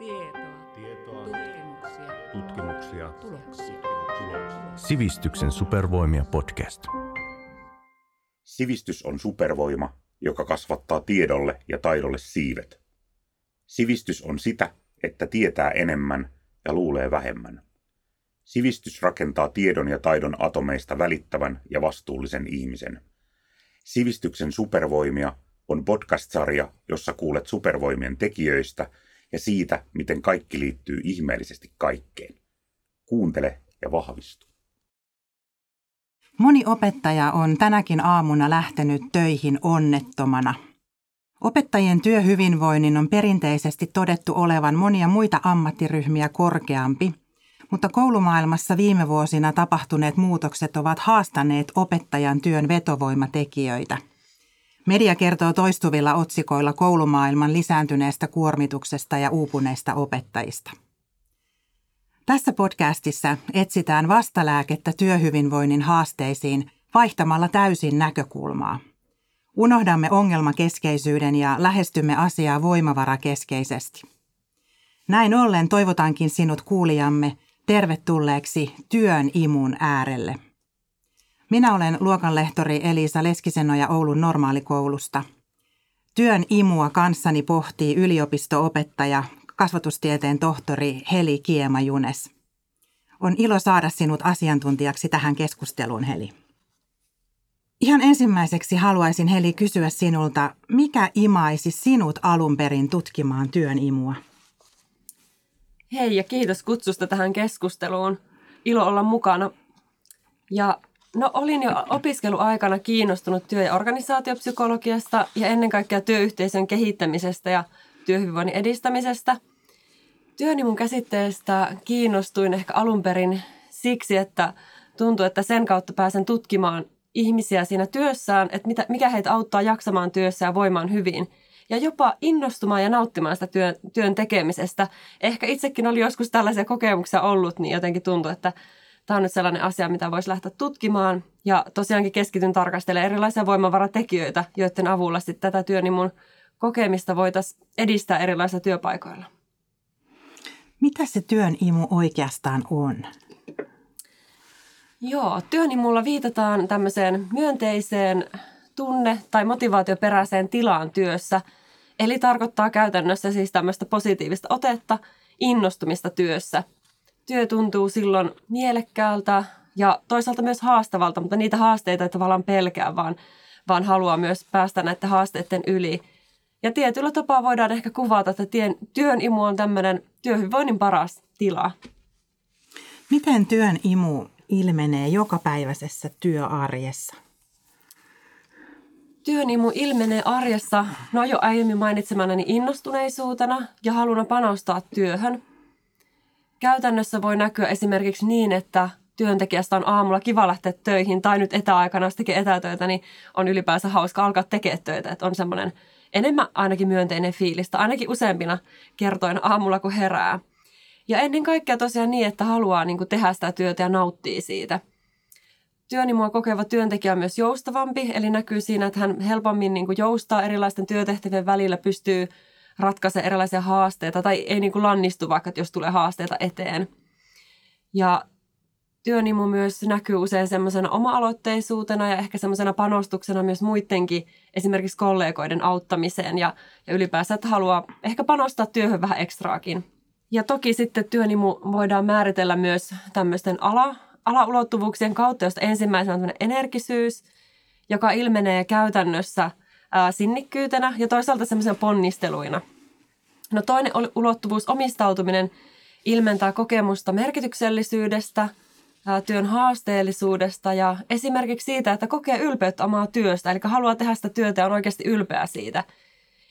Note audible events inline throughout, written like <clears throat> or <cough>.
Tietoa. Tietoa. Tutkimuksia. Tutkimuksia. Tuloksia. Tuloksia. Sivistyksen supervoimia podcast. Sivistys on supervoima, joka kasvattaa tiedolle ja taidolle siivet. Sivistys on sitä, että tietää enemmän ja luulee vähemmän. Sivistys rakentaa tiedon ja taidon atomeista välittävän ja vastuullisen ihmisen. Sivistyksen supervoimia on podcast-sarja, jossa kuulet supervoimien tekijöistä ja siitä, miten kaikki liittyy ihmeellisesti kaikkeen. Kuuntele ja vahvistu. Moni opettaja on tänäkin aamuna lähtenyt töihin onnettomana. Opettajien työhyvinvoinnin on perinteisesti todettu olevan monia muita ammattiryhmiä korkeampi, mutta koulumaailmassa viime vuosina tapahtuneet muutokset ovat haastaneet opettajan työn vetovoimatekijöitä. Media kertoo toistuvilla otsikoilla koulumaailman lisääntyneestä kuormituksesta ja uupuneista opettajista. Tässä podcastissa etsitään vastalääkettä työhyvinvoinnin haasteisiin vaihtamalla täysin näkökulmaa. Unohdamme ongelmakeskeisyyden ja lähestymme asiaa voimavarakeskeisesti. Näin ollen toivotankin sinut kuulijamme tervetulleeksi työn imun äärelle. Minä olen luokanlehtori Elisa Leskisenoja Oulun normaalikoulusta. Työn imua kanssani pohtii yliopistoopettaja, kasvatustieteen tohtori Heli Kiema-Junes. On ilo saada sinut asiantuntijaksi tähän keskusteluun, Heli. Ihan ensimmäiseksi haluaisin Heli kysyä sinulta, mikä imaisi sinut alun perin tutkimaan työn imua? Hei ja kiitos kutsusta tähän keskusteluun. Ilo olla mukana. Ja no olin jo opiskeluaikana kiinnostunut työ- ja organisaatiopsykologiasta ja ennen kaikkea työyhteisön kehittämisestä ja työhyvinvoinnin edistämisestä. Työni mun käsitteestä kiinnostuin ehkä alun perin siksi, että tuntui, että sen kautta pääsen tutkimaan ihmisiä siinä työssään, että mikä heitä auttaa jaksamaan työssä ja voimaan hyvin – ja jopa innostumaan ja nauttimaan sitä työn, työn tekemisestä. Ehkä itsekin oli joskus tällaisia kokemuksia ollut, niin jotenkin tuntui, että tämä on nyt sellainen asia, mitä voisi lähteä tutkimaan. Ja tosiaankin keskityn tarkastelemaan erilaisia voimavaratekijöitä, joiden avulla sitten tätä työn niin mun kokemista voitaisiin edistää erilaisilla työpaikoilla. Mitä se työn imu oikeastaan on? Joo, työnimulla viitataan tämmöiseen myönteiseen tunne- tai motivaatioperäiseen tilaan työssä – Eli tarkoittaa käytännössä siis tämmöistä positiivista otetta, innostumista työssä. Työ tuntuu silloin mielekkäältä ja toisaalta myös haastavalta, mutta niitä haasteita ei tavallaan pelkää, vaan, vaan haluaa myös päästä näiden haasteiden yli. Ja tietyllä tapaa voidaan ehkä kuvata, että tien, työn imu on tämmöinen työhyvinvoinnin paras tila. Miten työn imu ilmenee jokapäiväisessä työarjessa? Työnimu ilmenee arjessa, no jo aiemmin mainitsemanani innostuneisuutena ja haluna panostaa työhön. Käytännössä voi näkyä esimerkiksi niin, että työntekijästä on aamulla kiva lähteä töihin tai nyt etäaikana, jos tekee etätöitä, niin on ylipäänsä hauska alkaa tekemään töitä. Että on semmoinen enemmän ainakin myönteinen fiilistä, ainakin useampina kertoina aamulla, kun herää. Ja ennen kaikkea tosiaan niin, että haluaa niin tehdä sitä työtä ja nauttii siitä – työnimoa kokeva työntekijä on myös joustavampi, eli näkyy siinä, että hän helpommin niin joustaa erilaisten työtehtävien välillä, pystyy ratkaisemaan erilaisia haasteita tai ei niin kuin lannistu vaikka, jos tulee haasteita eteen. Ja työnimu myös näkyy usein semmoisena oma-aloitteisuutena ja ehkä semmoisena panostuksena myös muidenkin, esimerkiksi kollegoiden auttamiseen ja, ja ylipäänsä, että haluaa ehkä panostaa työhön vähän ekstraakin. Ja toki sitten työnimu voidaan määritellä myös tämmöisten ala, alaulottuvuuksien kautta, josta ensimmäisenä on energisyys, joka ilmenee käytännössä ää, sinnikkyytenä ja toisaalta semmoisena ponnisteluina. No toinen ulottuvuus, omistautuminen, ilmentää kokemusta merkityksellisyydestä, ää, työn haasteellisuudesta ja esimerkiksi siitä, että kokee ylpeyttä omaa työstä, eli haluaa tehdä sitä työtä ja on oikeasti ylpeä siitä.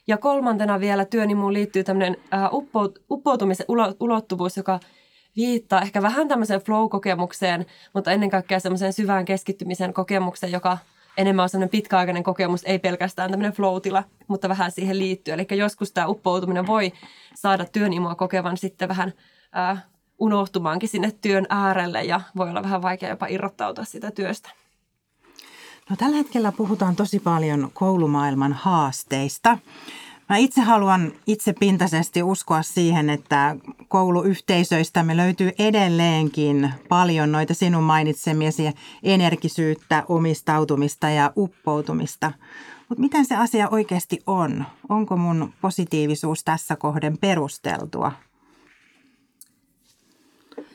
Ja kolmantena vielä työnimuun liittyy tämmöinen ää, uppoutumisen ulottuvuus, joka viittaa ehkä vähän tämmöiseen flow-kokemukseen, mutta ennen kaikkea semmoiseen syvään keskittymisen kokemukseen, joka enemmän on semmoinen pitkäaikainen kokemus, ei pelkästään tämmöinen flow-tila, mutta vähän siihen liittyy. Eli joskus tämä uppoutuminen voi saada työnimoa kokevan sitten vähän äh, unohtumaankin sinne työn äärelle ja voi olla vähän vaikea jopa irrottautua sitä työstä. No tällä hetkellä puhutaan tosi paljon koulumaailman haasteista. Mä itse haluan itse pintaisesti uskoa siihen, että kouluyhteisöistämme löytyy edelleenkin paljon noita sinun mainitsemiesi energisyyttä, omistautumista ja uppoutumista. Mutta miten se asia oikeasti on? Onko mun positiivisuus tässä kohden perusteltua?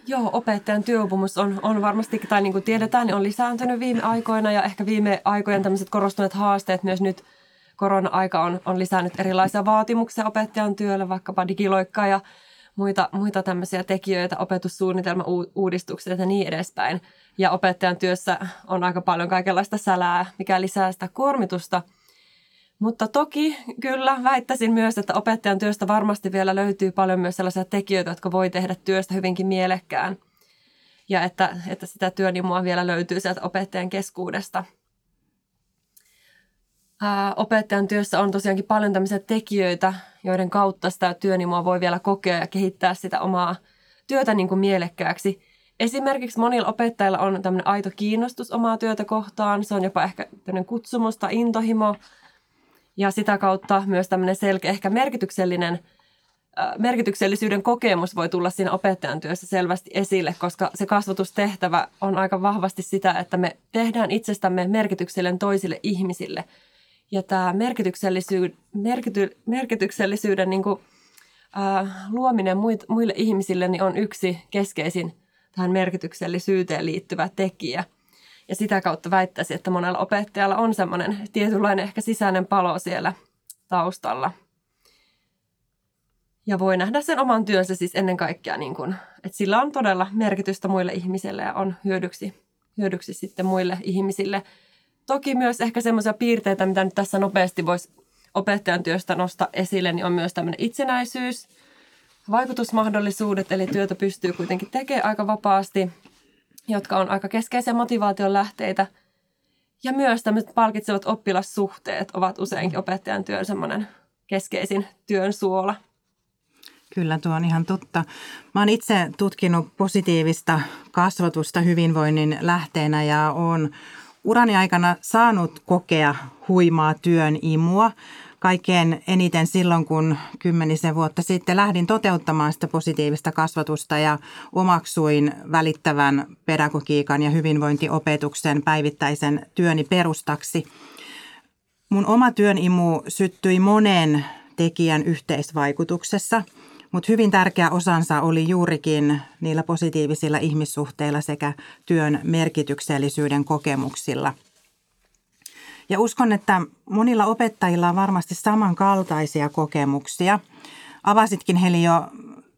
Joo, opettajan työuupumus on, on varmasti, tai niin kuin tiedetään, niin on lisääntynyt viime aikoina ja ehkä viime aikojen tämmöiset korostuneet haasteet myös nyt korona-aika on, on lisännyt erilaisia vaatimuksia opettajan työlle, vaikkapa digiloikkaa ja muita, muita tämmöisiä tekijöitä, opetussuunnitelma-uudistuksia ja niin edespäin. Ja opettajan työssä on aika paljon kaikenlaista sälää, mikä lisää sitä kuormitusta. Mutta toki kyllä väittäisin myös, että opettajan työstä varmasti vielä löytyy paljon myös sellaisia tekijöitä, jotka voi tehdä työstä hyvinkin mielekkään. Ja että, että sitä työnimua vielä löytyy sieltä opettajan keskuudesta – opettajan työssä on tosiaankin paljon tämmöisiä tekijöitä, joiden kautta sitä työnimoa voi vielä kokea ja kehittää sitä omaa työtä niin kuin mielekkääksi. Esimerkiksi monilla opettajilla on tämmöinen aito kiinnostus omaa työtä kohtaan. Se on jopa ehkä tämmöinen kutsumus tai intohimo. Ja sitä kautta myös tämmöinen selkeä, ehkä merkityksellinen merkityksellisyyden kokemus voi tulla siinä opettajan työssä selvästi esille, koska se kasvatustehtävä on aika vahvasti sitä, että me tehdään itsestämme merkityksellinen toisille ihmisille – ja tämä merkityksellisyy, merkity, merkityksellisyyden niin kuin, äh, luominen muit, muille ihmisille niin on yksi keskeisin tähän merkityksellisyyteen liittyvä tekijä. Ja sitä kautta väittäisi, että monella opettajalla on semmoinen tietynlainen ehkä sisäinen palo siellä taustalla. Ja voi nähdä sen oman työnsä siis ennen kaikkea, niin kuin, että sillä on todella merkitystä muille ihmisille ja on hyödyksi, hyödyksi sitten muille ihmisille – toki myös ehkä semmoisia piirteitä, mitä nyt tässä nopeasti voisi opettajan työstä nostaa esille, niin on myös tämmöinen itsenäisyys, vaikutusmahdollisuudet, eli työtä pystyy kuitenkin tekemään aika vapaasti, jotka on aika keskeisiä motivaation lähteitä. Ja myös tämmöiset palkitsevat oppilassuhteet ovat useinkin opettajan työn semmoinen keskeisin työn suola. Kyllä, tuo on ihan totta. Mä oon itse tutkinut positiivista kasvatusta hyvinvoinnin lähteenä ja on urani aikana saanut kokea huimaa työn imua. Kaikkein eniten silloin, kun kymmenisen vuotta sitten lähdin toteuttamaan sitä positiivista kasvatusta ja omaksuin välittävän pedagogiikan ja hyvinvointiopetuksen päivittäisen työni perustaksi. Mun oma työn imu syttyi monen tekijän yhteisvaikutuksessa – mutta hyvin tärkeä osansa oli juurikin niillä positiivisilla ihmissuhteilla sekä työn merkityksellisyyden kokemuksilla. Ja uskon, että monilla opettajilla on varmasti samankaltaisia kokemuksia. Avasitkin Heli jo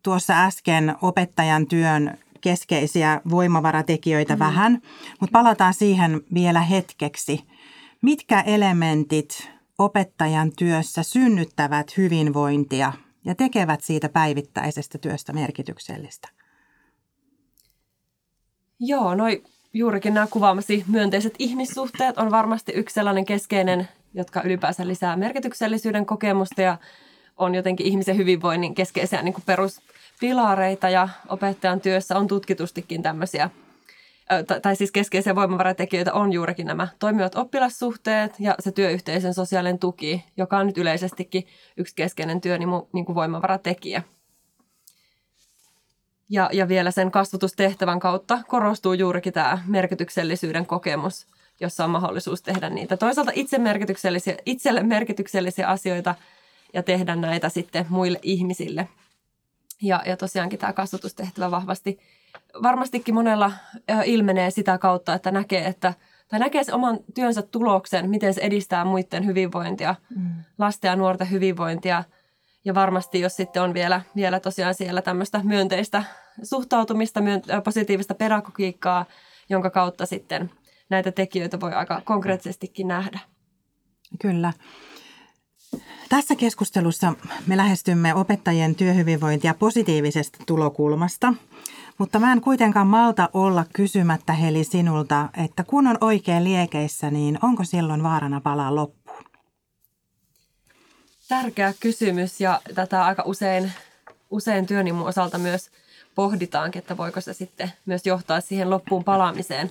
tuossa äsken opettajan työn keskeisiä voimavaratekijöitä mm. vähän, mutta palataan siihen vielä hetkeksi. Mitkä elementit opettajan työssä synnyttävät hyvinvointia ja tekevät siitä päivittäisestä työstä merkityksellistä. Joo, noi juurikin nämä kuvaamasi myönteiset ihmissuhteet on varmasti yksi sellainen keskeinen, jotka ylipäänsä lisää merkityksellisyyden kokemusta ja on jotenkin ihmisen hyvinvoinnin keskeisiä niin peruspilareita ja opettajan työssä on tutkitustikin tämmöisiä tai siis keskeisiä voimavaratekijöitä on juurikin nämä toimivat oppilassuhteet ja se työyhteisön sosiaalinen tuki, joka on nyt yleisestikin yksi keskeinen työ niin kuin voimavaratekijä. Ja, ja vielä sen kasvatustehtävän kautta korostuu juurikin tämä merkityksellisyyden kokemus, jossa on mahdollisuus tehdä niitä toisaalta itse merkityksellisiä, itselle merkityksellisiä asioita ja tehdä näitä sitten muille ihmisille. Ja, ja tosiaankin tämä kasvatustehtävä vahvasti – varmastikin monella ilmenee sitä kautta, että näkee, että tai näkee sen oman työnsä tuloksen, miten se edistää muiden hyvinvointia, mm. lasten ja nuorten hyvinvointia. Ja varmasti, jos sitten on vielä, vielä tosiaan siellä tämmöistä myönteistä suhtautumista, positiivista pedagogiikkaa, jonka kautta sitten näitä tekijöitä voi aika konkreettisestikin nähdä. Kyllä. Tässä keskustelussa me lähestymme opettajien työhyvinvointia positiivisesta tulokulmasta – mutta mä en kuitenkaan malta olla kysymättä Heli sinulta, että kun on oikein liekeissä, niin onko silloin vaarana palaa loppuun? Tärkeä kysymys ja tätä aika usein, usein työnimun osalta myös pohditaankin, että voiko se sitten myös johtaa siihen loppuun palaamiseen.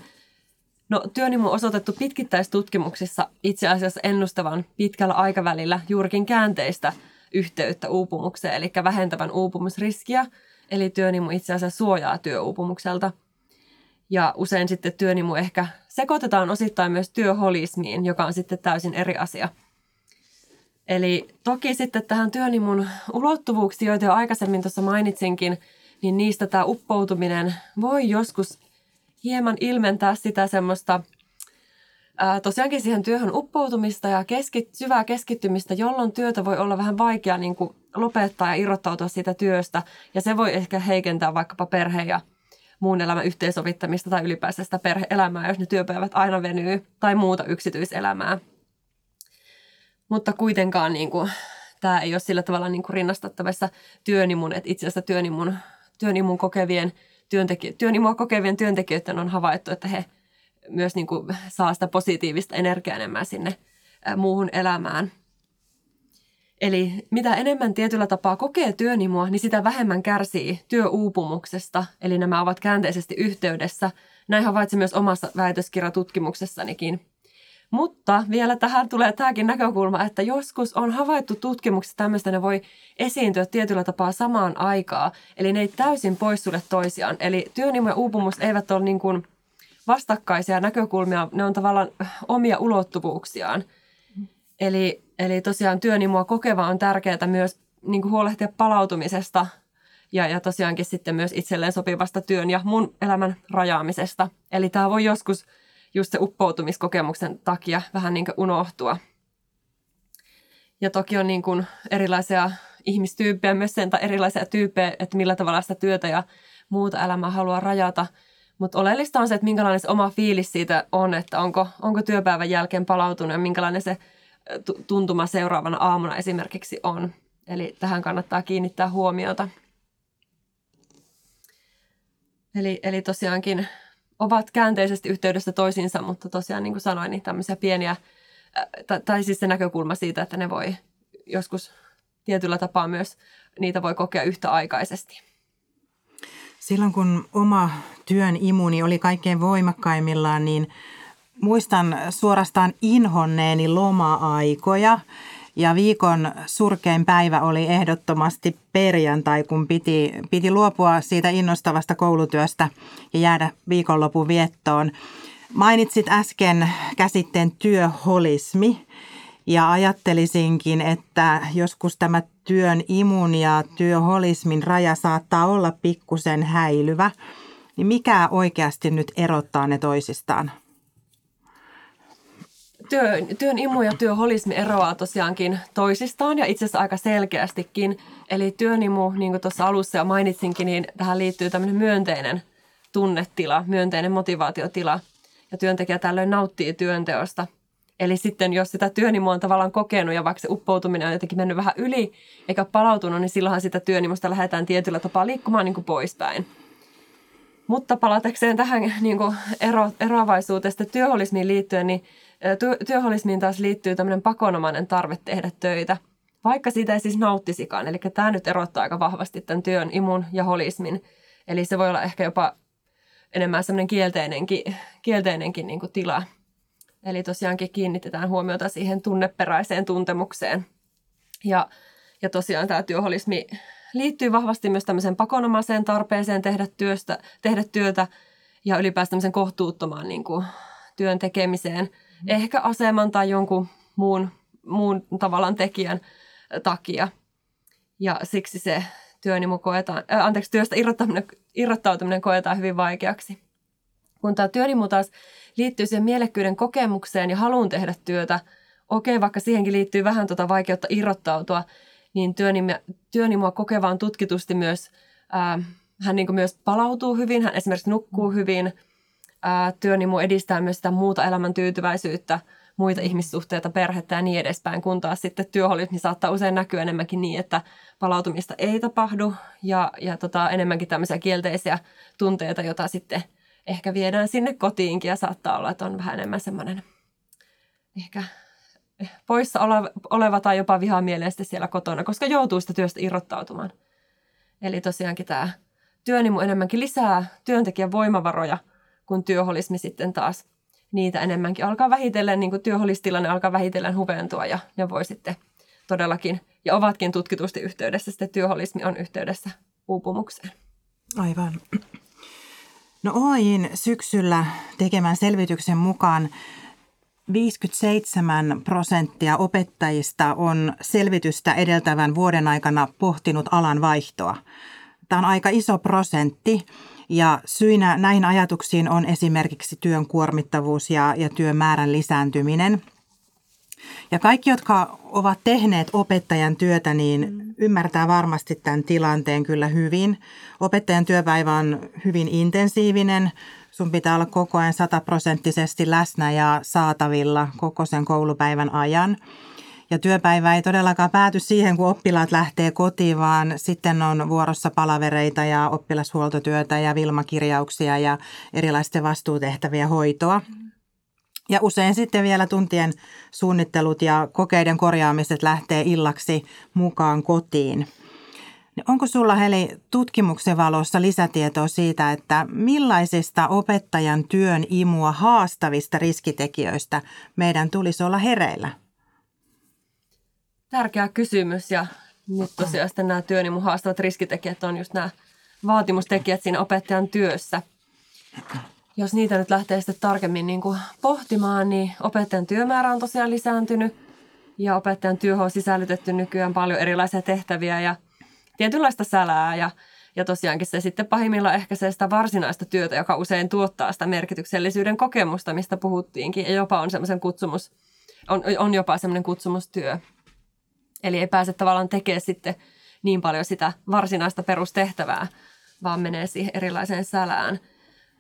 No työnimu on osoitettu pitkittäistutkimuksissa itse asiassa ennustavan pitkällä aikavälillä juurikin käänteistä yhteyttä uupumukseen, eli vähentävän uupumusriskiä. Eli työnimu itse asiassa suojaa työuupumukselta. Ja usein sitten työnimu ehkä sekoitetaan osittain myös työholismiin, joka on sitten täysin eri asia. Eli toki sitten tähän työnimun ulottuvuuksiin, joita jo aikaisemmin tuossa mainitsinkin, niin niistä tämä uppoutuminen voi joskus hieman ilmentää sitä semmoista ää, tosiaankin siihen työhön uppoutumista ja keskit, syvää keskittymistä, jolloin työtä voi olla vähän vaikea niin kuin lopettaa ja irrottautua siitä työstä. Ja se voi ehkä heikentää vaikkapa perhe- ja muun elämän yhteensovittamista tai ylipäänsä sitä perhe-elämää, jos ne työpäivät aina venyy, tai muuta yksityiselämää. Mutta kuitenkaan niin kuin, tämä ei ole sillä tavalla niin kuin rinnastettavissa työnimun, että itse asiassa työnimun, työnimun kokevien työntekijä, työnimua kokevien työntekijöiden on havaittu, että he myös niin kuin saa sitä positiivista energiaa enemmän sinne muuhun elämään. Eli mitä enemmän tietyllä tapaa kokee työnimua, niin sitä vähemmän kärsii työuupumuksesta. Eli nämä ovat käänteisesti yhteydessä. Näin havaitsin myös omassa väitöskirjatutkimuksessanikin. Mutta vielä tähän tulee tämäkin näkökulma, että joskus on havaittu tutkimuksessa tämmöistä, ne voi esiintyä tietyllä tapaa samaan aikaan. Eli ne ei täysin poissulje toisiaan. Eli työnimu ja uupumus eivät ole niin kuin vastakkaisia näkökulmia, ne on tavallaan omia ulottuvuuksiaan. Eli, eli tosiaan työnimua kokeva on tärkeää myös niin kuin huolehtia palautumisesta ja, ja tosiaankin sitten myös itselleen sopivasta työn ja mun elämän rajaamisesta. Eli tämä voi joskus just se uppoutumiskokemuksen takia vähän niin kuin unohtua. Ja toki on niin kuin erilaisia ihmistyyppejä myös sen, tai erilaisia tyyppejä, että millä tavalla sitä työtä ja muuta elämää haluaa rajata. Mutta oleellista on se, että minkälainen se oma fiilis siitä on, että onko, onko työpäivän jälkeen palautunut ja minkälainen se tuntuma seuraavana aamuna esimerkiksi on. Eli tähän kannattaa kiinnittää huomiota. Eli, eli tosiaankin ovat käänteisesti yhteydessä toisiinsa, mutta tosiaan niin kuin sanoin, niin tämmöisiä pieniä, tai, tai siis se näkökulma siitä, että ne voi joskus tietyllä tapaa myös, niitä voi kokea yhtäaikaisesti. Silloin kun oma työn imuni oli kaikkein voimakkaimmillaan, niin muistan suorastaan inhonneeni loma-aikoja. Ja viikon surkein päivä oli ehdottomasti perjantai, kun piti, piti luopua siitä innostavasta koulutyöstä ja jäädä viikonlopun viettoon. Mainitsit äsken käsitteen työholismi ja ajattelisinkin, että joskus tämä työn imun ja työholismin raja saattaa olla pikkusen häilyvä. Niin mikä oikeasti nyt erottaa ne toisistaan? työn, työn imu ja työholismi eroaa tosiaankin toisistaan ja itse asiassa aika selkeästikin. Eli työn imu, niin kuin tuossa alussa jo mainitsinkin, niin tähän liittyy tämmöinen myönteinen tunnetila, myönteinen motivaatiotila. Ja työntekijä tällöin nauttii työnteosta. Eli sitten jos sitä työnimua on tavallaan kokenut ja vaikka se uppoutuminen on jotenkin mennyt vähän yli eikä palautunut, niin silloinhan sitä työnimusta lähdetään tietyllä tapaa liikkumaan niin kuin poispäin. Mutta palatakseen tähän niin kuin ero, eroavaisuuteen työholismiin liittyen, niin työholismiin taas liittyy tämmöinen pakonomainen tarve tehdä töitä, vaikka siitä ei siis nauttisikaan. Eli tämä nyt erottaa aika vahvasti tämän työn imun ja holismin. Eli se voi olla ehkä jopa enemmän semmoinen kielteinenkin, kielteinenkin niin kuin tila. Eli tosiaankin kiinnitetään huomiota siihen tunneperäiseen tuntemukseen. Ja, ja tosiaan tämä työholismi liittyy vahvasti myös tämmöiseen pakonomaiseen tarpeeseen tehdä, työstä, tehdä työtä ja ylipäätään tämmöisen kohtuuttomaan niin kuin, työn tekemiseen – ehkä aseman tai jonkun muun, muun tavallaan tekijän takia. Ja siksi se työnimu koetaan, äh, anteeksi, työstä irrottaminen, irrottautuminen koetaan hyvin vaikeaksi. Kun tämä työnimu taas liittyy siihen mielekkyyden kokemukseen ja haluun tehdä työtä, okei, vaikka siihenkin liittyy vähän tuota vaikeutta irrottautua, niin työnimua kokevaan tutkitusti myös, äh, hän niin myös palautuu hyvin, hän esimerkiksi nukkuu hyvin – ää, työnimu edistää myös sitä muuta elämän tyytyväisyyttä, muita ihmissuhteita, perhettä ja niin edespäin, kun taas sitten työholismi saattaa usein näkyä enemmänkin niin, että palautumista ei tapahdu ja, ja tota, enemmänkin tämmöisiä kielteisiä tunteita, joita sitten ehkä viedään sinne kotiinkin ja saattaa olla, että on vähän enemmän semmoinen ehkä poissa oleva, tai jopa vihamielisesti siellä kotona, koska joutuu sitä työstä irrottautumaan. Eli tosiaankin tämä työnimu enemmänkin lisää työntekijän voimavaroja – kun työholismi sitten taas niitä enemmänkin alkaa vähitellen, niin kuin työholistilanne alkaa vähitellen huventua ja ne voi sitten todellakin ja ovatkin tutkitusti yhteydessä. Sitten työholismi on yhteydessä uupumukseen. Aivan. No OIin syksyllä tekemän selvityksen mukaan 57 prosenttia opettajista on selvitystä edeltävän vuoden aikana pohtinut alan vaihtoa. Tämä on aika iso prosentti ja syinä näihin ajatuksiin on esimerkiksi työn kuormittavuus ja, ja työn määrän lisääntyminen. Ja kaikki, jotka ovat tehneet opettajan työtä, niin ymmärtää varmasti tämän tilanteen kyllä hyvin. Opettajan työpäivä on hyvin intensiivinen. Sun pitää olla koko ajan sataprosenttisesti läsnä ja saatavilla koko sen koulupäivän ajan. Ja työpäivä ei todellakaan pääty siihen, kun oppilaat lähtee kotiin, vaan sitten on vuorossa palavereita ja oppilashuoltotyötä ja vilmakirjauksia ja erilaisten vastuutehtäviä hoitoa. Ja usein sitten vielä tuntien suunnittelut ja kokeiden korjaamiset lähtee illaksi mukaan kotiin. Onko sulla Heli tutkimuksen valossa lisätietoa siitä, että millaisista opettajan työn imua haastavista riskitekijöistä meidän tulisi olla hereillä? Tärkeä kysymys ja nyt tosiaan sitten nämä työn imu haastavat riskitekijät on just nämä vaatimustekijät siinä opettajan työssä. Jos niitä nyt lähtee sitten tarkemmin niin kuin pohtimaan, niin opettajan työmäärä on tosiaan lisääntynyt ja opettajan työhön on sisällytetty nykyään paljon erilaisia tehtäviä ja tietynlaista sälää ja, ja tosiaankin se sitten pahimmillaan ehkä se sitä varsinaista työtä, joka usein tuottaa sitä merkityksellisyyden kokemusta, mistä puhuttiinkin ja jopa on semmoisen kutsumus, on, on jopa semmoinen kutsumustyö. Eli ei pääse tavallaan tekemään sitten niin paljon sitä varsinaista perustehtävää, vaan menee siihen erilaiseen sälään.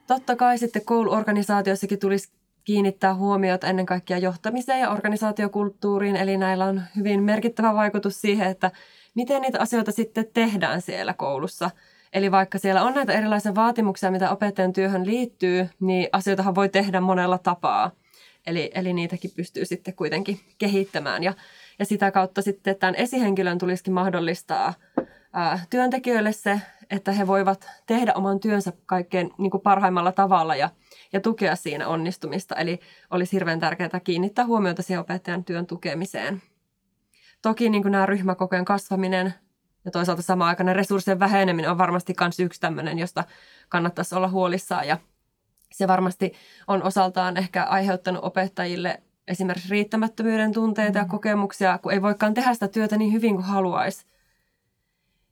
Totta kai sitten kouluorganisaatiossakin tulisi kiinnittää huomiota ennen kaikkea johtamiseen ja organisaatiokulttuuriin, eli näillä on hyvin merkittävä vaikutus siihen, että miten niitä asioita sitten tehdään siellä koulussa. Eli vaikka siellä on näitä erilaisia vaatimuksia, mitä opettajan työhön liittyy, niin asioitahan voi tehdä monella tapaa. Eli, eli niitäkin pystyy sitten kuitenkin kehittämään. Ja, ja sitä kautta sitten tämän esihenkilön tulisikin mahdollistaa työntekijöille se, että he voivat tehdä oman työnsä kaikkein niin kuin parhaimmalla tavalla ja, ja tukea siinä onnistumista. Eli olisi hirveän tärkeää kiinnittää huomiota siihen opettajan työn tukemiseen. Toki niin kuin nämä ryhmäkokojen kasvaminen ja toisaalta samaan aikaan resurssien väheneminen on varmasti myös yksi tämmöinen, josta kannattaisi olla huolissaan. Ja se varmasti on osaltaan ehkä aiheuttanut opettajille esimerkiksi riittämättömyyden tunteita ja mm. kokemuksia, kun ei voikaan tehdä sitä työtä niin hyvin kuin haluaisi.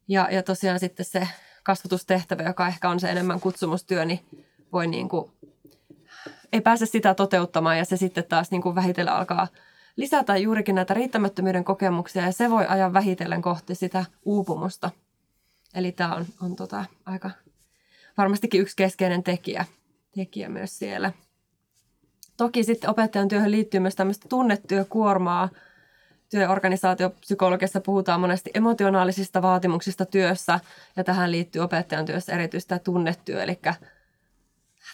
Ja, ja tosiaan sitten se kasvatustehtävä, joka ehkä on se enemmän kutsumustyö, niin voi niin kuin, ei pääse sitä toteuttamaan ja se sitten taas niin kuin vähitellen alkaa – lisätä juurikin näitä riittämättömyyden kokemuksia ja se voi ajaa vähitellen kohti sitä uupumusta. Eli tämä on, on tota aika varmastikin yksi keskeinen tekijä, tekijä myös siellä. Toki sitten opettajan työhön liittyy myös tämmöistä tunnetyökuormaa. Työorganisaatiopsykologiassa puhutaan monesti emotionaalisista vaatimuksista työssä ja tähän liittyy opettajan työssä erityistä tunnetyö, eli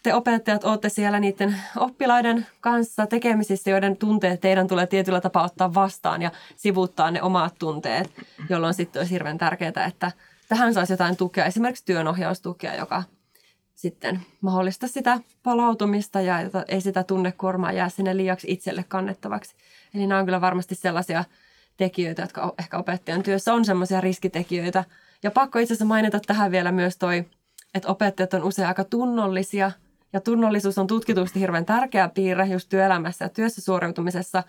te opettajat olette siellä niiden oppilaiden kanssa tekemisissä, joiden tunteet teidän tulee tietyllä tapaa ottaa vastaan ja sivuuttaa ne omat tunteet, jolloin sitten olisi hirveän tärkeää, että tähän saisi jotain tukea, esimerkiksi työnohjaustukea, joka sitten mahdollista sitä palautumista ja ei sitä tunnekuormaa jää sinne liiaksi itselle kannettavaksi. Eli nämä on kyllä varmasti sellaisia tekijöitä, jotka ehkä opettajan työssä on sellaisia riskitekijöitä. Ja pakko itse asiassa mainita tähän vielä myös toi, että opettajat on usein aika tunnollisia – ja tunnollisuus on tutkitusti hirveän tärkeä piirre just työelämässä ja työssä suoriutumisessa.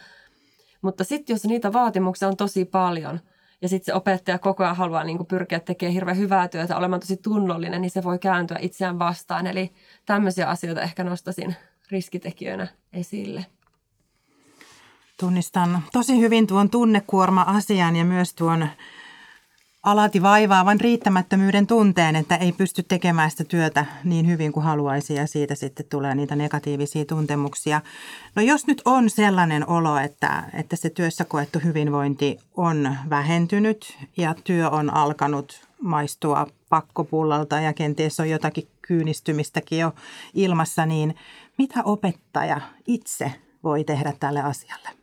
Mutta sitten jos niitä vaatimuksia on tosi paljon ja sitten se opettaja koko ajan haluaa niin pyrkiä tekemään hirveän hyvää työtä, olemaan tosi tunnollinen, niin se voi kääntyä itseään vastaan. Eli tämmöisiä asioita ehkä nostasin riskitekijöinä esille. Tunnistan tosi hyvin tuon tunnekuorma-asian ja myös tuon alati vaivaavan riittämättömyyden tunteen, että ei pysty tekemään sitä työtä niin hyvin kuin haluaisi ja siitä sitten tulee niitä negatiivisia tuntemuksia. No jos nyt on sellainen olo, että, että se työssä koettu hyvinvointi on vähentynyt ja työ on alkanut maistua pakkopullalta ja kenties on jotakin kyynistymistäkin jo ilmassa, niin mitä opettaja itse voi tehdä tälle asialle?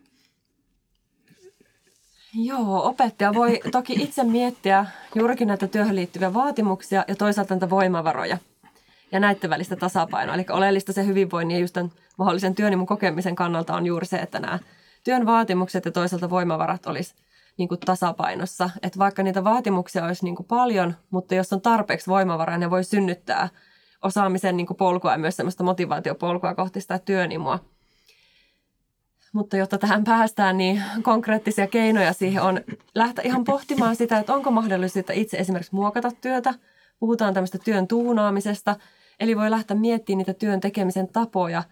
Joo, opettaja voi toki itse miettiä juurikin näitä työhön liittyviä vaatimuksia ja toisaalta näitä voimavaroja ja näiden välistä tasapainoa. Eli oleellista se hyvinvoinnin ja just tämän mahdollisen työn kokemisen kannalta on juuri se, että nämä työn vaatimukset ja toisaalta voimavarat olisi niin kuin tasapainossa. Että vaikka niitä vaatimuksia olisi niin kuin paljon, mutta jos on tarpeeksi voimavaraa, ne voi synnyttää osaamisen niin kuin polkua ja myös sellaista motivaatiopolkua kohti sitä työnimua. Mutta jotta tähän päästään, niin konkreettisia keinoja siihen on lähteä ihan pohtimaan sitä, että onko mahdollista itse esimerkiksi muokata työtä. Puhutaan tämmöistä työn tuunaamisesta, eli voi lähteä miettimään niitä työn tekemisen tapoja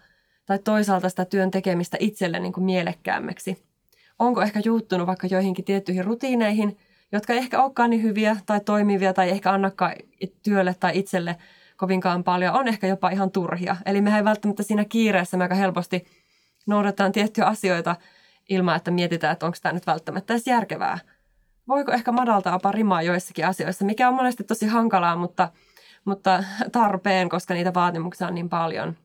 tai toisaalta sitä työn tekemistä itselle niin kuin mielekkäämmäksi. Onko ehkä juuttunut vaikka joihinkin tiettyihin rutiineihin, jotka ei ehkä olekaan niin hyviä tai toimivia tai ehkä annakaan työlle tai itselle kovinkaan paljon, on ehkä jopa ihan turhia. Eli me ei välttämättä siinä kiireessä me aika helposti noudatetaan tiettyjä asioita ilman, että mietitään, että onko tämä nyt välttämättä edes järkevää. Voiko ehkä madaltaa jopa rimaa joissakin asioissa, mikä on monesti tosi hankalaa, mutta, mutta tarpeen, koska niitä vaatimuksia on niin paljon.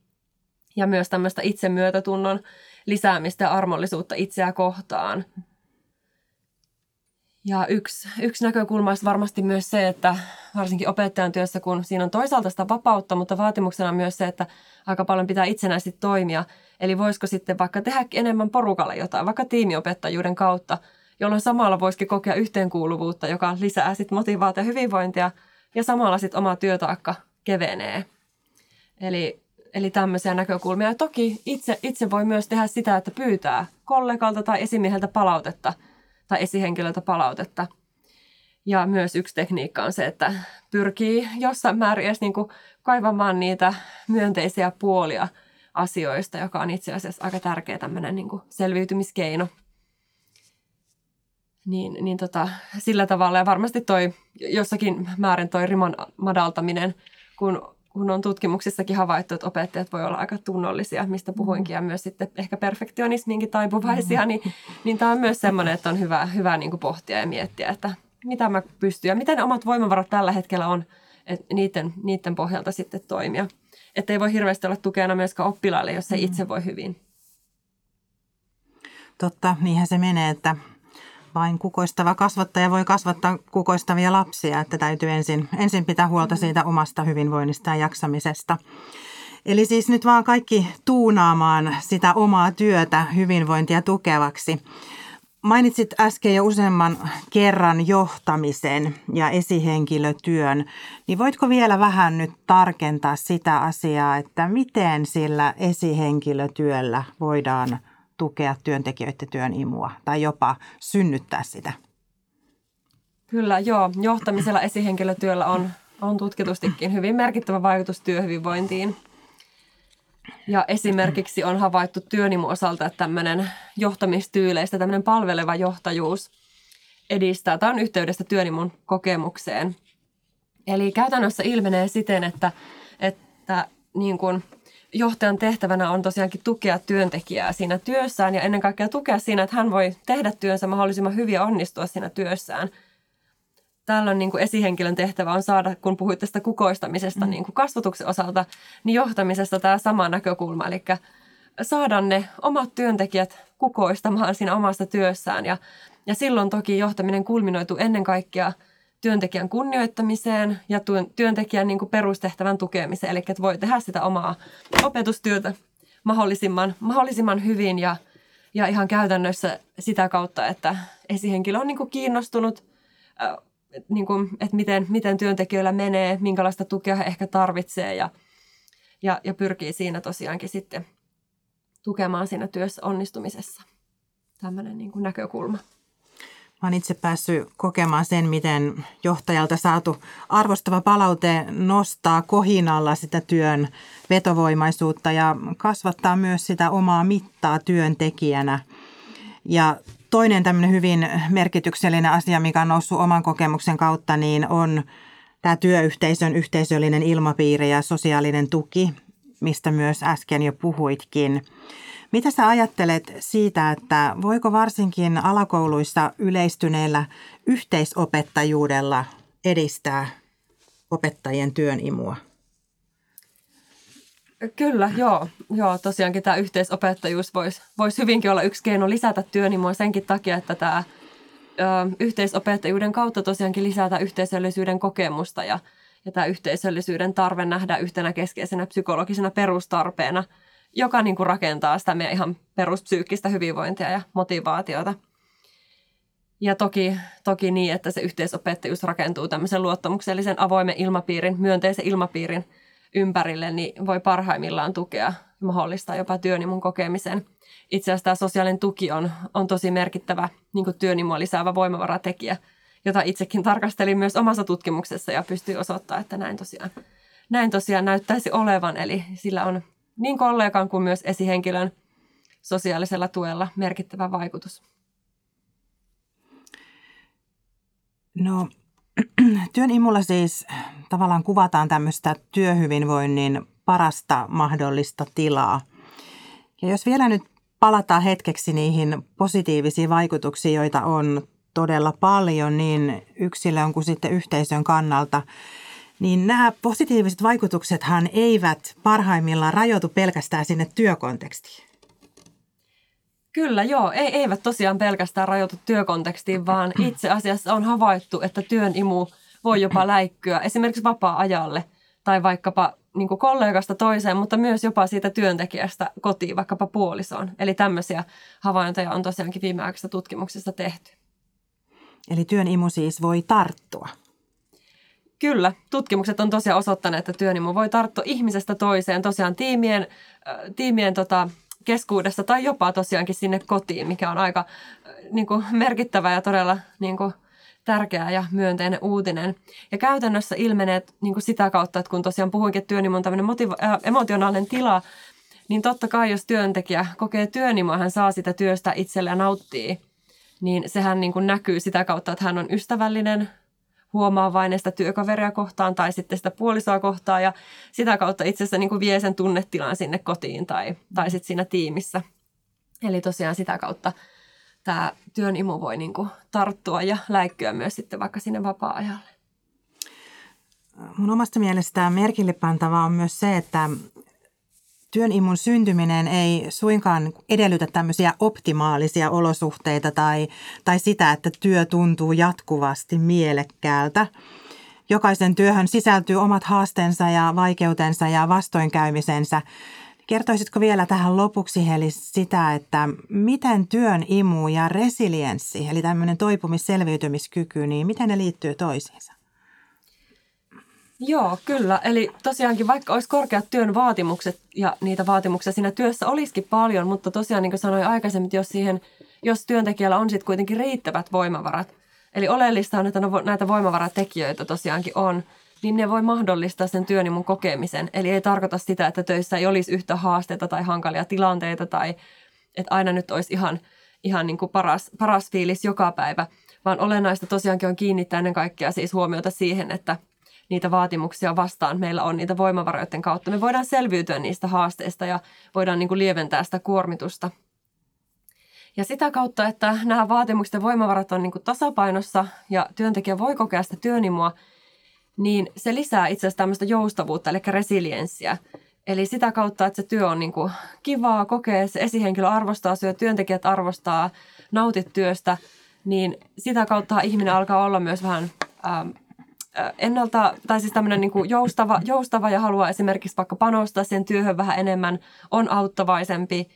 Ja myös tämmöistä itsemyötätunnon lisäämistä ja armollisuutta itseä kohtaan. Ja yksi, yksi näkökulma olisi varmasti myös se, että varsinkin opettajan työssä, kun siinä on toisaalta sitä vapautta, mutta vaatimuksena on myös se, että aika paljon pitää itsenäisesti toimia. Eli voisiko sitten vaikka tehdä enemmän porukalle jotain, vaikka tiimiopettajuuden kautta, jolloin samalla voisikin kokea yhteenkuuluvuutta, joka lisää sitten motivaatiota ja hyvinvointia, ja samalla sitten oma työtaakka kevenee. Eli, eli tämmöisiä näkökulmia. Ja toki itse, itse voi myös tehdä sitä, että pyytää kollegalta tai esimieheltä palautetta – tai esihenkilöltä palautetta. Ja myös yksi tekniikka on se, että pyrkii jossain määrin edes niin kaivamaan niitä myönteisiä puolia asioista, joka on itse asiassa aika tärkeä tämmöinen niin selviytymiskeino. Niin, niin tota, sillä tavalla ja varmasti toi jossakin määrin toi riman madaltaminen, kun kun on tutkimuksissakin havaittu, että opettajat voi olla aika tunnollisia, mistä puhuinkin, ja myös sitten ehkä perfektionismiinkin taipuvaisia, niin, niin tämä on myös semmoinen, että on hyvä, hyvä niin kuin pohtia ja miettiä, että mitä mä pystyn ja miten omat voimavarat tällä hetkellä on, että niiden, niiden pohjalta sitten toimia. Että ei voi hirveästi olla tukena myöskään oppilaille, jos ei itse voi hyvin. Totta, niinhän se menee, että vain kukoistava kasvattaja voi kasvattaa kukoistavia lapsia, että täytyy ensin, ensin pitää huolta siitä omasta hyvinvoinnista ja jaksamisesta. Eli siis nyt vaan kaikki tuunaamaan sitä omaa työtä hyvinvointia tukevaksi. Mainitsit äsken jo useamman kerran johtamisen ja esihenkilötyön, niin voitko vielä vähän nyt tarkentaa sitä asiaa, että miten sillä esihenkilötyöllä voidaan – tukea työntekijöiden työn imua tai jopa synnyttää sitä. Kyllä, joo. Johtamisella esihenkilötyöllä on, on tutkitustikin hyvin merkittävä vaikutus työhyvinvointiin. Ja esimerkiksi on havaittu työnimu osalta, että tämmöinen johtamistyyleistä, tämmöinen palveleva johtajuus edistää. Tämä on yhteydessä työnimun kokemukseen. Eli käytännössä ilmenee siten, että, että niin kuin – johtajan tehtävänä on tosiaankin tukea työntekijää siinä työssään ja ennen kaikkea tukea siinä, että hän voi tehdä työnsä mahdollisimman hyvin ja onnistua siinä työssään. Tällöin niin kuin esihenkilön tehtävä on saada, kun puhuit tästä kukoistamisesta mm. niin kuin kasvatuksen osalta, niin johtamisesta tämä sama näkökulma, eli saada ne omat työntekijät kukoistamaan siinä omassa työssään. Ja, ja silloin toki johtaminen kulminoituu ennen kaikkea – työntekijän kunnioittamiseen ja työntekijän niin kuin perustehtävän tukemiseen. Eli että voi tehdä sitä omaa opetustyötä mahdollisimman, mahdollisimman hyvin ja, ja ihan käytännössä sitä kautta, että esihenkilö on niin kuin kiinnostunut, äh, niin kuin, että miten, miten työntekijöillä menee, minkälaista tukea he ehkä tarvitsee ja, ja, ja pyrkii siinä tosiaankin sitten tukemaan siinä työssä onnistumisessa. Tämmöinen niin kuin näkökulma. Mä oon itse päässyt kokemaan sen, miten johtajalta saatu arvostava palaute nostaa kohinalla sitä työn vetovoimaisuutta ja kasvattaa myös sitä omaa mittaa työntekijänä. Ja toinen tämmöinen hyvin merkityksellinen asia, mikä on noussut oman kokemuksen kautta, niin on tämä työyhteisön yhteisöllinen ilmapiiri ja sosiaalinen tuki, mistä myös äsken jo puhuitkin. Mitä sä ajattelet siitä, että voiko varsinkin alakouluissa yleistyneellä yhteisopettajuudella edistää opettajien työn imua? Kyllä, joo. joo tosiaankin tämä yhteisopettajuus voisi vois hyvinkin olla yksi keino lisätä työnimua senkin takia, että tämä yhteisopettajuuden kautta tosiaankin lisätä yhteisöllisyyden kokemusta ja, ja tämä yhteisöllisyyden tarve nähdä yhtenä keskeisenä psykologisena perustarpeena – joka niin kuin rakentaa sitä meidän ihan peruspsyykkistä hyvinvointia ja motivaatiota. Ja toki, toki niin, että se yhteisopettajuus rakentuu tämmöisen luottamuksellisen avoimen ilmapiirin, myönteisen ilmapiirin ympärille, niin voi parhaimmillaan tukea ja mahdollistaa jopa työnimun kokemisen. Itse asiassa tämä sosiaalinen tuki on, on tosi merkittävä niin työnimua lisäävä voimavaratekijä, jota itsekin tarkastelin myös omassa tutkimuksessa ja pystyi osoittaa, että näin tosiaan, näin tosiaan näyttäisi olevan. Eli sillä on niin kollegan kuin myös esihenkilön sosiaalisella tuella merkittävä vaikutus. No <clears throat> työn imulla siis tavallaan kuvataan tämmöistä työhyvinvoinnin parasta mahdollista tilaa. Ja jos vielä nyt palataan hetkeksi niihin positiivisiin vaikutuksiin, joita on todella paljon niin yksilön kuin sitten yhteisön kannalta, niin nämä positiiviset vaikutuksethan eivät parhaimmillaan rajoitu pelkästään sinne työkontekstiin. Kyllä, joo. Ei, eivät tosiaan pelkästään rajoitu työkontekstiin, vaan itse asiassa on havaittu, että työn imu voi jopa läikkyä esimerkiksi vapaa-ajalle tai vaikkapa niin kollegasta toiseen, mutta myös jopa siitä työntekijästä kotiin, vaikkapa puolisoon. Eli tämmöisiä havaintoja on tosiaankin viimeaikaisessa tutkimuksessa tehty. Eli työn imu siis voi tarttua. Kyllä, tutkimukset on tosiaan osoittaneet, että työn imu voi tarttua ihmisestä toiseen, tosiaan tiimien, äh, tiimien tota, keskuudessa tai jopa tosiaankin sinne kotiin, mikä on aika äh, niin kuin, merkittävä ja todella niin kuin, tärkeä ja myönteinen uutinen. Ja käytännössä ilmenee niin kuin sitä kautta, että kun tosiaan puhuinkin, että työnimo on tämmöinen motiva- äh, emotionaalinen tila, niin totta kai jos työntekijä kokee työnimoa, hän saa sitä työstä itselle ja nauttii, niin sehän niin kuin näkyy sitä kautta, että hän on ystävällinen, huomaavainen sitä työkaveria kohtaan tai sitten sitä puolisoa kohtaan ja sitä kautta itse asiassa niin kuin vie sen tunnetilan sinne kotiin tai, tai sitten siinä tiimissä. Eli tosiaan sitä kautta tämä työn imu voi niin kuin tarttua ja läikkyä myös sitten vaikka sinne vapaa-ajalle. Mun omasta mielestä merkille pantavaa on myös se, että työn imun syntyminen ei suinkaan edellytä tämmöisiä optimaalisia olosuhteita tai, tai sitä, että työ tuntuu jatkuvasti mielekkäältä. Jokaisen työhön sisältyy omat haasteensa ja vaikeutensa ja vastoinkäymisensä. Kertoisitko vielä tähän lopuksi Heli sitä, että miten työn imu ja resilienssi, eli tämmöinen toipumis-selviytymiskyky, niin miten ne liittyy toisiinsa? Joo, kyllä. Eli tosiaankin vaikka olisi korkeat työn vaatimukset ja niitä vaatimuksia siinä työssä olisikin paljon, mutta tosiaan niin kuin sanoin aikaisemmin, jos, siihen, jos työntekijällä on sitten kuitenkin riittävät voimavarat, eli oleellista on, että no näitä voimavaratekijöitä tosiaankin on, niin ne voi mahdollistaa sen työn mun kokemisen. Eli ei tarkoita sitä, että töissä ei olisi yhtä haasteita tai hankalia tilanteita tai että aina nyt olisi ihan, ihan niin kuin paras, paras fiilis joka päivä, vaan olennaista tosiaankin on kiinnittää ennen kaikkea siis huomiota siihen, että – niitä vaatimuksia vastaan meillä on niitä voimavaroiden kautta. Me voidaan selviytyä niistä haasteista ja voidaan niin kuin lieventää sitä kuormitusta. Ja sitä kautta, että nämä vaatimukset ja voimavarat on niin kuin tasapainossa ja työntekijä voi kokea sitä työnimua, niin se lisää itse asiassa tämmöistä joustavuutta, eli resilienssiä. Eli sitä kautta, että se työ on niin kuin kivaa, kokee, se esihenkilö arvostaa syö, työntekijät arvostaa, nautit työstä, niin sitä kautta ihminen alkaa olla myös vähän ähm, ennalta, tai siis tämmöinen niin kuin joustava, joustava ja haluaa esimerkiksi vaikka panostaa sen työhön vähän enemmän, on auttavaisempi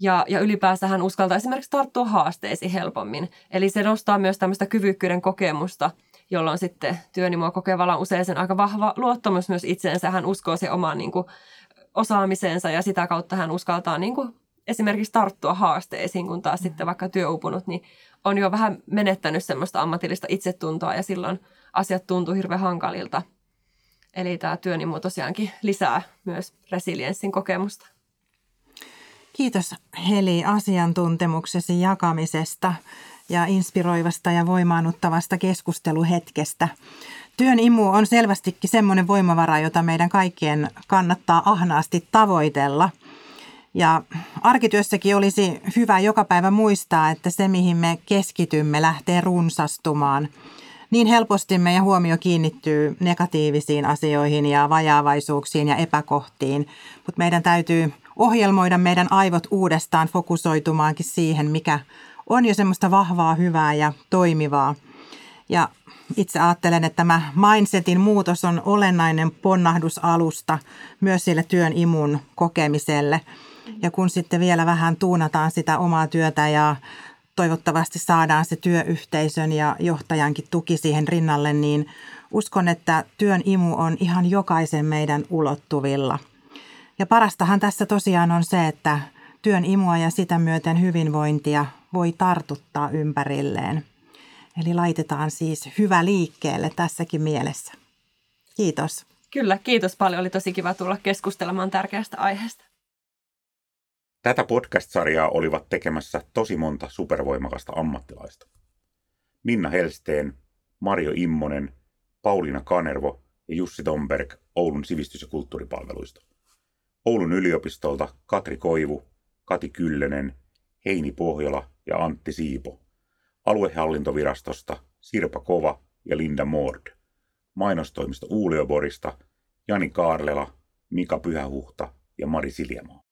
ja, ja ylipäänsä hän uskaltaa esimerkiksi tarttua haasteisiin helpommin. Eli se nostaa myös tämmöistä kyvykkyyden kokemusta, jolloin sitten työnimoa kokevalla on usein sen aika vahva luottamus myös itseensä. Hän uskoo se omaan niin kuin, osaamiseensa ja sitä kautta hän uskaltaa niin kuin, esimerkiksi tarttua haasteisiin, kun taas sitten vaikka työupunut, niin on jo vähän menettänyt semmoista ammatillista itsetuntoa ja silloin – asiat tuntuu hirveän hankalilta. Eli tämä työnimu tosiaankin lisää myös resilienssin kokemusta. Kiitos Heli asiantuntemuksesi jakamisesta ja inspiroivasta ja voimaannuttavasta keskusteluhetkestä. Työn imu on selvästikin semmoinen voimavara, jota meidän kaikkien kannattaa ahnaasti tavoitella. Ja arkityössäkin olisi hyvä joka päivä muistaa, että se mihin me keskitymme lähtee runsastumaan – niin helposti meidän huomio kiinnittyy negatiivisiin asioihin ja vajaavaisuuksiin ja epäkohtiin, mutta meidän täytyy ohjelmoida meidän aivot uudestaan fokusoitumaankin siihen, mikä on jo semmoista vahvaa, hyvää ja toimivaa. Ja itse ajattelen, että tämä mindsetin muutos on olennainen ponnahdusalusta myös sille työn imun kokemiselle. Ja kun sitten vielä vähän tuunataan sitä omaa työtä ja toivottavasti saadaan se työyhteisön ja johtajankin tuki siihen rinnalle, niin uskon, että työn imu on ihan jokaisen meidän ulottuvilla. Ja parastahan tässä tosiaan on se, että työn imua ja sitä myöten hyvinvointia voi tartuttaa ympärilleen. Eli laitetaan siis hyvä liikkeelle tässäkin mielessä. Kiitos. Kyllä, kiitos paljon. Oli tosi kiva tulla keskustelemaan tärkeästä aiheesta. Tätä podcast-sarjaa olivat tekemässä tosi monta supervoimakasta ammattilaista. Minna Helsteen, Mario Immonen, Pauliina Kanervo ja Jussi Tomberg Oulun sivistys- ja kulttuuripalveluista. Oulun yliopistolta Katri Koivu, Kati Kyllönen, Heini Pohjola ja Antti Siipo. Aluehallintovirastosta Sirpa Kova ja Linda Mord. Mainostoimisto Uulioborista Jani Kaarlela, Mika Pyhähuhta ja Mari Siljamaa.